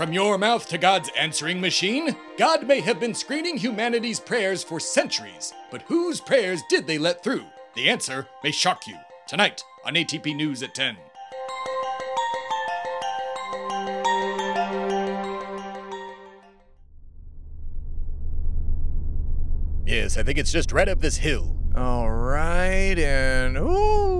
From your mouth to God's answering machine, God may have been screening humanity's prayers for centuries, but whose prayers did they let through? The answer may shock you. Tonight on ATP News at 10. Yes, I think it's just right up this hill. All right, and ooh,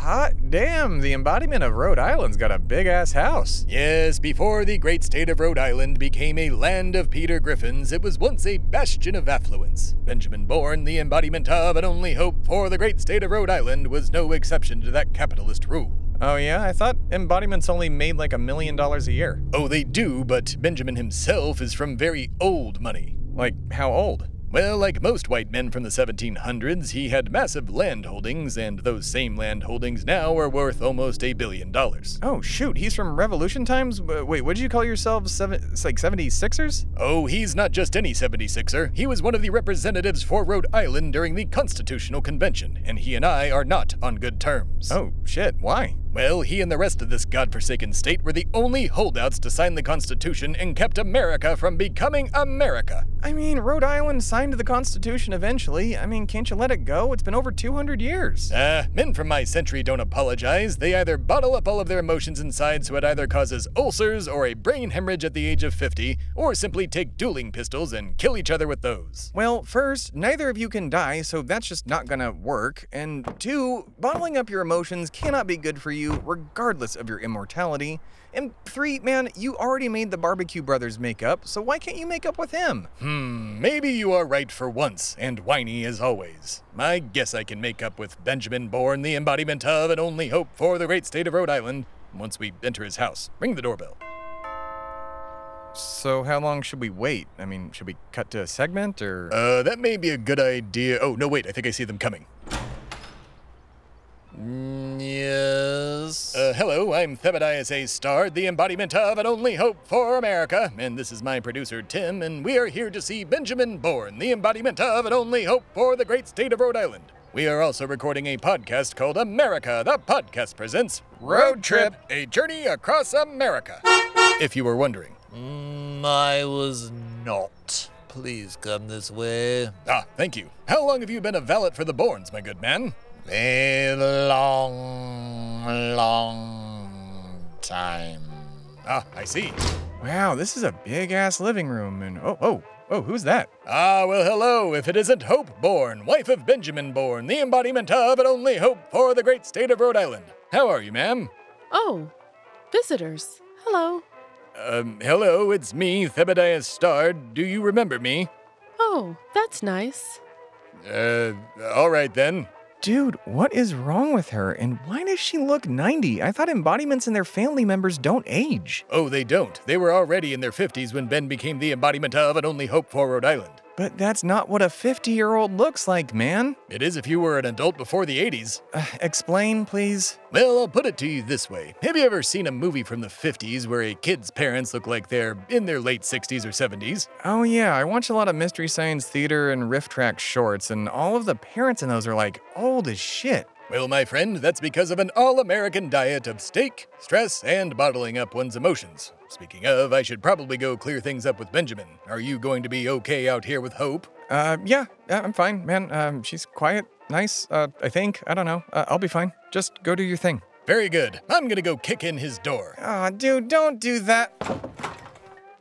hot damn, the embodiment of Rhode Island's got a big ass house. Yes, before the great state of Rhode Island became a land of Peter Griffins, it was once a bastion of affluence. Benjamin Bourne, the embodiment of and only hope for the great state of Rhode Island, was no exception to that capitalist rule. Oh, yeah? I thought embodiments only made like a million dollars a year. Oh, they do, but Benjamin himself is from very old money. Like, how old? Well, like most white men from the 1700s, he had massive land holdings, and those same land holdings now are worth almost a billion dollars. Oh, shoot, he's from Revolution times? Wait, what did you call yourselves? Seven, like 76ers? Oh, he's not just any 76er. He was one of the representatives for Rhode Island during the Constitutional Convention, and he and I are not on good terms. Oh, shit, why? Well, he and the rest of this godforsaken state were the only holdouts to sign the Constitution and kept America from becoming America. I mean, Rhode Island signed the Constitution eventually. I mean, can't you let it go? It's been over 200 years. Ah, men from my century don't apologize. They either bottle up all of their emotions inside so it either causes ulcers or a brain hemorrhage at the age of 50, or simply take dueling pistols and kill each other with those. Well, first, neither of you can die, so that's just not gonna work. And two, bottling up your emotions cannot be good for you, regardless of your immortality. And three, man, you already made the Barbecue Brothers make up, so why can't you make up with him? Hmm, maybe you are right for once, and whiny as always. I guess I can make up with Benjamin Bourne, the embodiment of and only hope for the great state of Rhode Island, once we enter his house. Ring the doorbell. So, how long should we wait? I mean, should we cut to a segment or. Uh, that may be a good idea. Oh, no, wait, I think I see them coming. Yes. Uh, hello, I'm Thebadias A. Stard, the embodiment of and only hope for America. And this is my producer, Tim, and we are here to see Benjamin Bourne, the embodiment of and only hope for the great state of Rhode Island. We are also recording a podcast called America, the podcast presents Road Trip. a journey across America. If you were wondering. Mm, I was not. Please come this way. Ah, thank you. How long have you been a valet for the Bournes, my good man? A long, long time. Ah, I see. Wow, this is a big ass living room, and oh, oh, oh, who's that? Ah, well, hello, if it isn't Hope Bourne, wife of Benjamin Bourne, the embodiment of and only hope for the great state of Rhode Island. How are you, ma'am? Oh, visitors. Hello. Um, hello, it's me, Thebadias Stard. Do you remember me? Oh, that's nice. Uh, all right then. Dude, what is wrong with her, and why does she look 90? I thought embodiments and their family members don't age. Oh, they don't. They were already in their 50s when Ben became the embodiment of and only hope for Rhode Island. But that's not what a 50 year old looks like, man. It is if you were an adult before the 80s. Uh, explain, please. Well, I'll put it to you this way. Have you ever seen a movie from the 50s where a kid's parents look like they're in their late 60s or 70s? Oh, yeah, I watch a lot of Mystery Science Theater and RiffTrax shorts, and all of the parents in those are like old as shit. Well, my friend, that's because of an all American diet of steak, stress, and bottling up one's emotions. Speaking of, I should probably go clear things up with Benjamin. Are you going to be okay out here with Hope? Uh, yeah, yeah, I'm fine, man. Um, she's quiet, nice, uh, I think. I don't know. Uh, I'll be fine. Just go do your thing. Very good. I'm gonna go kick in his door. Aw, dude, don't do that.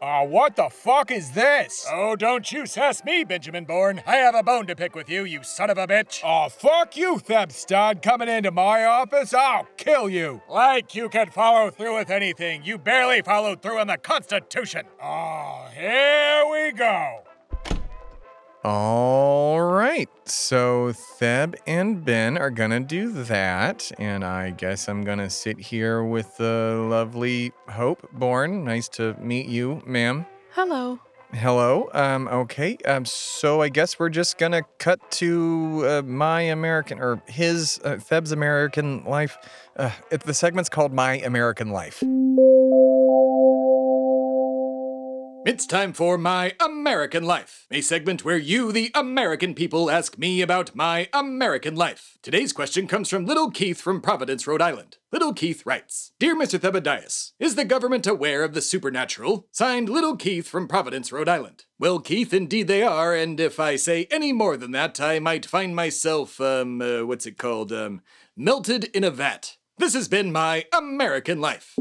Aw, what the fuck is this? Oh, don't you sass me, Benjamin Bourne. I have a bone to pick with you, you son of a bitch. Aw, fuck you, Thebstad, coming into my office? I'll kill you. Like you can follow through with anything. You barely followed through on the Constitution. Aw, here we go. All right, so Theb and Ben are gonna do that, and I guess I'm gonna sit here with the lovely Hope Bourne. Nice to meet you, ma'am. Hello. Hello. Um. Okay. Um. So I guess we're just gonna cut to uh, my American or his uh, Theb's American life. Uh, it, the segment's called My American Life. It's time for My American Life, a segment where you, the American people, ask me about my American life. Today's question comes from Little Keith from Providence, Rhode Island. Little Keith writes Dear Mr. Thebadias, is the government aware of the supernatural? Signed Little Keith from Providence, Rhode Island. Well, Keith, indeed they are, and if I say any more than that, I might find myself, um, uh, what's it called? Um, melted in a vat. This has been my American life.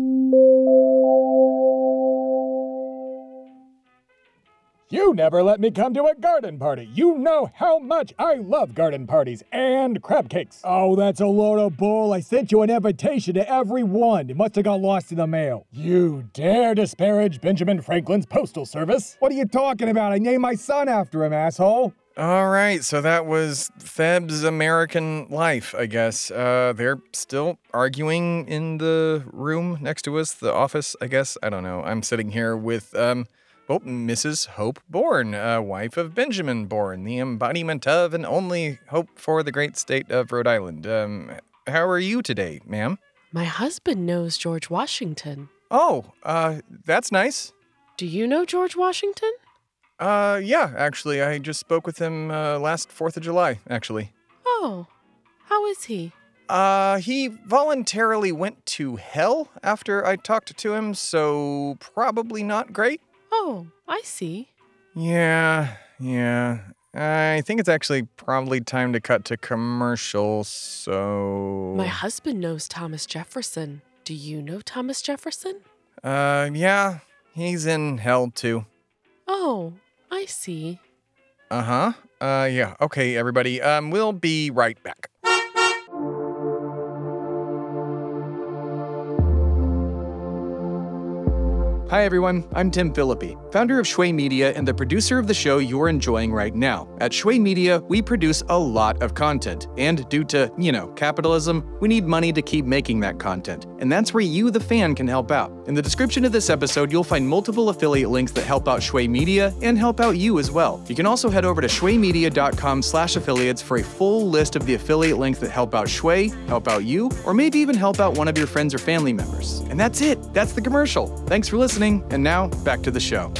You never let me come to a garden party. You know how much I love garden parties and crab cakes. Oh, that's a load of bull. I sent you an invitation to every one. It must have got lost in the mail. You dare disparage Benjamin Franklin's postal service? What are you talking about? I named my son after him, asshole. All right, so that was Theb's American Life, I guess. Uh, they're still arguing in the room next to us, the office, I guess. I don't know. I'm sitting here with, um, well, Mrs. Hope Bourne, uh, wife of Benjamin Bourne, the embodiment of and only hope for the great state of Rhode Island. Um, how are you today, ma'am? My husband knows George Washington. Oh, uh, that's nice. Do you know George Washington? Uh, yeah, actually, I just spoke with him uh, last 4th of July, actually. Oh, how is he? Uh, he voluntarily went to hell after I talked to him, so probably not great. Oh, I see. Yeah, yeah. I think it's actually probably time to cut to commercial, so. My husband knows Thomas Jefferson. Do you know Thomas Jefferson? Uh, yeah, he's in hell too. Oh, I see. Uh huh. Uh, yeah. Okay, everybody. Um, we'll be right back. Hi, everyone. I'm Tim Phillippe, founder of Shway Media and the producer of the show you're enjoying right now. At Shway Media, we produce a lot of content, and due to, you know, capitalism, we need money to keep making that content. And that's where you, the fan, can help out. In the description of this episode, you'll find multiple affiliate links that help out Shway Media and help out you as well. You can also head over to shwaymedia.com slash affiliates for a full list of the affiliate links that help out Shui, help out you, or maybe even help out one of your friends or family members. And that's it. That's the commercial. Thanks for listening. And now, back to the show.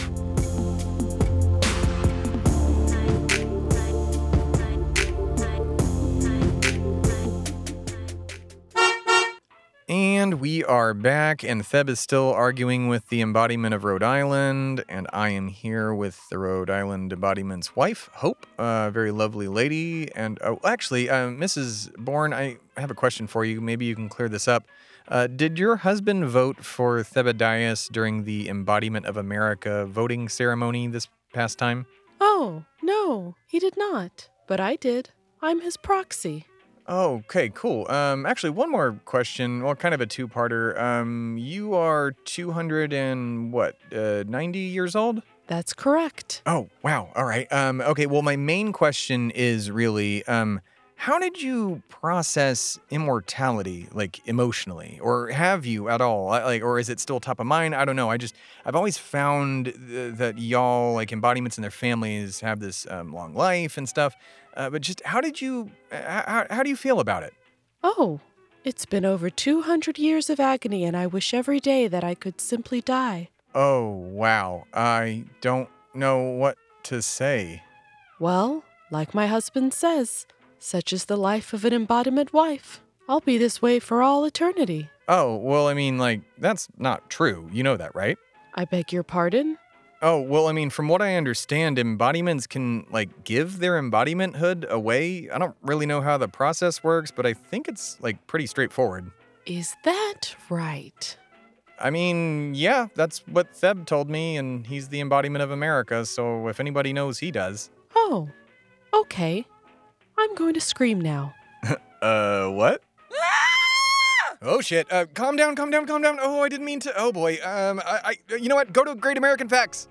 And we are back, and Theb is still arguing with the embodiment of Rhode Island, and I am here with the Rhode Island embodiment's wife, Hope, a very lovely lady. And oh, actually, uh, Mrs. Bourne, I have a question for you. Maybe you can clear this up. Uh, did your husband vote for Thebadias during the Embodiment of America voting ceremony this past time? Oh, no, he did not. But I did. I'm his proxy. Okay, cool. Um, actually, one more question. Well, kind of a two-parter. Um, you are 200 and what, uh, 90 years old? That's correct. Oh, wow. All right. Um, okay. Well, my main question is really, um, how did you process immortality, like emotionally, or have you at all? Like, or is it still top of mind? I don't know. I just, I've always found th- that y'all, like embodiments and their families, have this um, long life and stuff. Uh, but just, how did you, uh, how, how do you feel about it? Oh, it's been over 200 years of agony, and I wish every day that I could simply die. Oh, wow. I don't know what to say. Well, like my husband says, such is the life of an embodiment wife. I'll be this way for all eternity. Oh, well, I mean, like, that's not true. You know that, right? I beg your pardon? Oh, well, I mean, from what I understand, embodiments can, like, give their embodimenthood away. I don't really know how the process works, but I think it's, like, pretty straightforward. Is that right? I mean, yeah, that's what Theb told me, and he's the embodiment of America, so if anybody knows, he does. Oh, okay. I'm going to scream now. Uh, what? Oh shit! Uh, calm down, calm down, calm down. Oh, I didn't mean to. Oh boy. Um, I, I, you know what? Go to Great American Facts.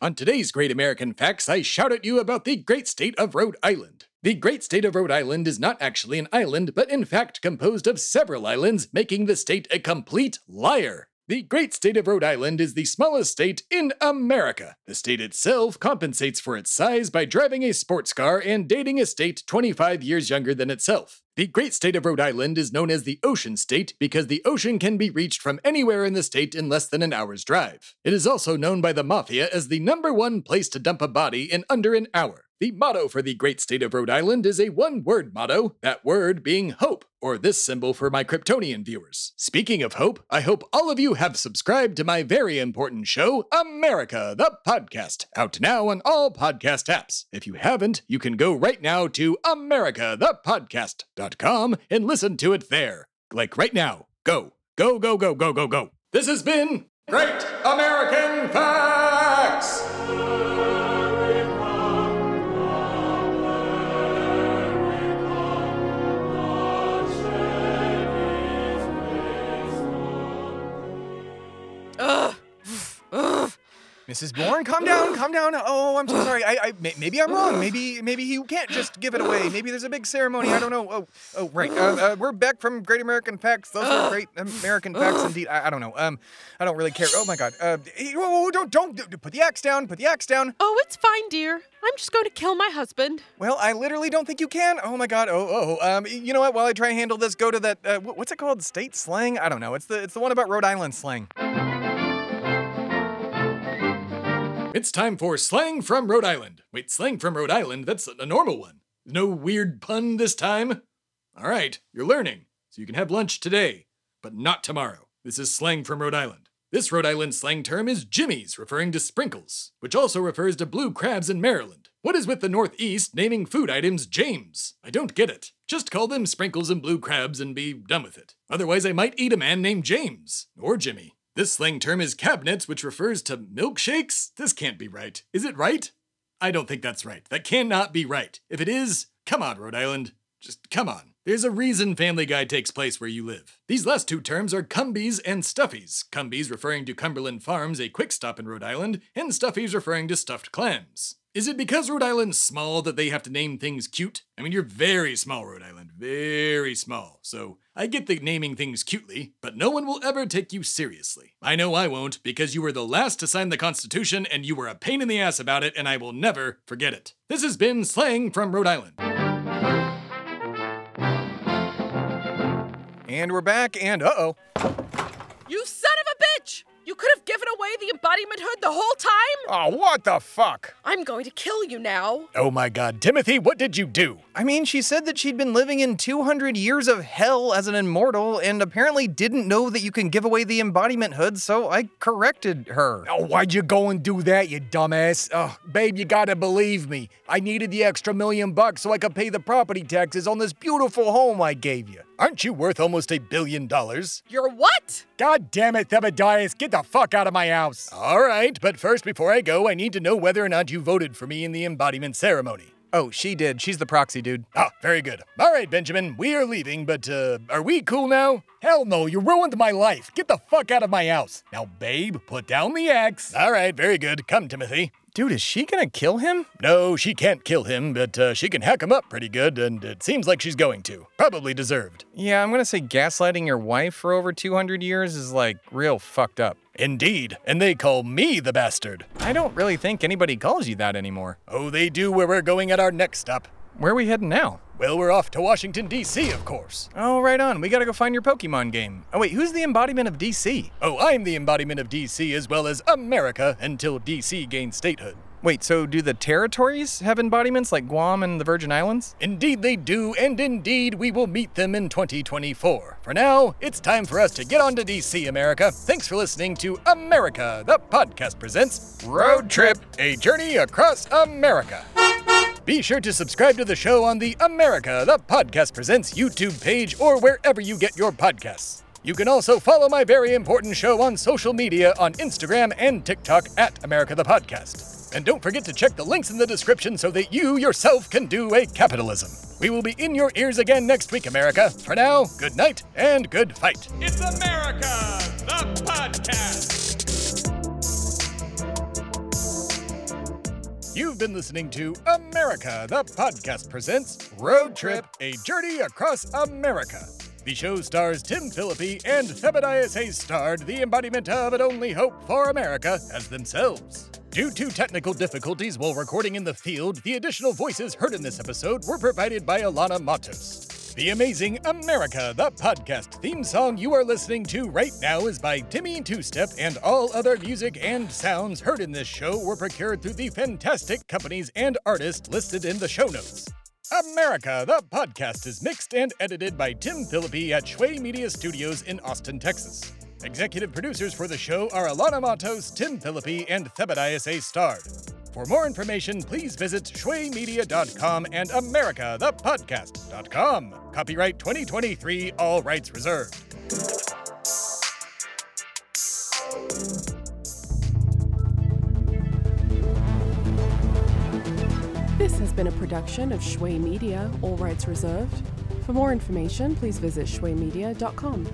On today's Great American Facts, I shout at you about the great state of Rhode Island. The great state of Rhode Island is not actually an island, but in fact composed of several islands, making the state a complete liar. The great state of Rhode Island is the smallest state in America. The state itself compensates for its size by driving a sports car and dating a state 25 years younger than itself. The great state of Rhode Island is known as the Ocean State because the ocean can be reached from anywhere in the state in less than an hour's drive. It is also known by the mafia as the number one place to dump a body in under an hour. The motto for the great state of Rhode Island is a one word motto, that word being hope, or this symbol for my Kryptonian viewers. Speaking of hope, I hope all of you have subscribed to my very important show, America the Podcast, out now on all podcast apps. If you haven't, you can go right now to americathepodcast.com and listen to it there. Like right now. Go, go, go, go, go, go, go. This has been Great American Facts! Mrs. Bourne, calm down, calm down. Oh, I'm so sorry. I, I maybe I'm wrong. Maybe, maybe he can't just give it away. Maybe there's a big ceremony. I don't know. Oh, oh, right. Uh, uh, we're back from Great American Facts. Those were great American facts indeed. I, I don't know. Um, I don't really care. Oh my God. Uh, whoa, don't, don't, put the axe down. Put the axe down. Oh, it's fine, dear. I'm just going to kill my husband. Well, I literally don't think you can. Oh my God. Oh, oh. Um, you know what? While I try and handle this, go to that. Uh, what's it called? State slang? I don't know. It's the, it's the one about Rhode Island slang. It's time for slang from Rhode Island. Wait, slang from Rhode Island? That's a normal one. No weird pun this time? All right, you're learning, so you can have lunch today, but not tomorrow. This is slang from Rhode Island. This Rhode Island slang term is jimmies, referring to sprinkles, which also refers to blue crabs in Maryland. What is with the Northeast naming food items James? I don't get it. Just call them sprinkles and blue crabs and be done with it. Otherwise, I might eat a man named James or Jimmy. This slang term is cabinets, which refers to milkshakes? This can't be right. Is it right? I don't think that's right. That cannot be right. If it is, come on, Rhode Island. Just come on. There's a reason Family Guy takes place where you live. These last two terms are cumbies and stuffies. Cumbies referring to Cumberland Farms, a quick stop in Rhode Island, and stuffies referring to stuffed clams. Is it because Rhode Island's small that they have to name things cute? I mean, you're very small, Rhode Island. Very small. So I get the naming things cutely, but no one will ever take you seriously. I know I won't, because you were the last to sign the Constitution and you were a pain in the ass about it, and I will never forget it. This has been Slang from Rhode Island. And we're back. And uh oh. You son of a bitch! You could have given away the embodiment hood the whole time? Oh, what the fuck? I'm going to kill you now. Oh my god, Timothy, what did you do? I mean, she said that she'd been living in 200 years of hell as an immortal and apparently didn't know that you can give away the embodiment hood, so I corrected her. Oh, why'd you go and do that, you dumbass? Oh, babe, you gotta believe me. I needed the extra million bucks so I could pay the property taxes on this beautiful home I gave you. Aren't you worth almost a billion dollars? You're what? God damn it, Thebadias, get the fuck out of my house. All right, but first, before I go, I need to know whether or not you voted for me in the embodiment ceremony. Oh, she did. She's the proxy dude. Ah, very good. All right, Benjamin, we are leaving, but uh, are we cool now? Hell no, you ruined my life. Get the fuck out of my house. Now, babe, put down the axe. All right, very good. Come, Timothy. Dude, is she gonna kill him? No, she can't kill him, but uh, she can hack him up pretty good, and it seems like she's going to. Probably deserved. Yeah, I'm gonna say gaslighting your wife for over 200 years is like real fucked up. Indeed, and they call me the bastard. I don't really think anybody calls you that anymore. Oh, they do where we're going at our next stop. Where are we heading now? Well, we're off to Washington, D.C., of course. Oh, right on. We gotta go find your Pokemon game. Oh, wait, who's the embodiment of DC? Oh, I'm the embodiment of D.C. as well as America until D.C. gains statehood. Wait, so do the territories have embodiments like Guam and the Virgin Islands? Indeed, they do, and indeed, we will meet them in 2024. For now, it's time for us to get on to DC, America. Thanks for listening to America, the podcast presents Road Trip, a journey across America. Be sure to subscribe to the show on the America, the podcast presents YouTube page or wherever you get your podcasts. You can also follow my very important show on social media on Instagram and TikTok at America the Podcast. And don't forget to check the links in the description so that you yourself can do a capitalism. We will be in your ears again next week, America. For now, good night and good fight. It's America, the podcast. You've been listening to America, the podcast presents Road Trip, a journey across America. The show stars Tim Phillippe and Thebadias A. Stard the embodiment of and only hope for America as themselves. Due to technical difficulties while recording in the field, the additional voices heard in this episode were provided by Alana Matos. The amazing America, the podcast theme song you are listening to right now is by Timmy Two Step, and all other music and sounds heard in this show were procured through the fantastic companies and artists listed in the show notes. America, the podcast is mixed and edited by Tim Phillippe at Shway Media Studios in Austin, Texas. Executive producers for the show are Alana Matos, Tim Phillippe, and Thebadias A. Stard. For more information, please visit shwaymedia.com and americathepodcast.com. Copyright 2023, all rights reserved. This has been a production of Shway Media, all rights reserved. For more information, please visit shwaymedia.com.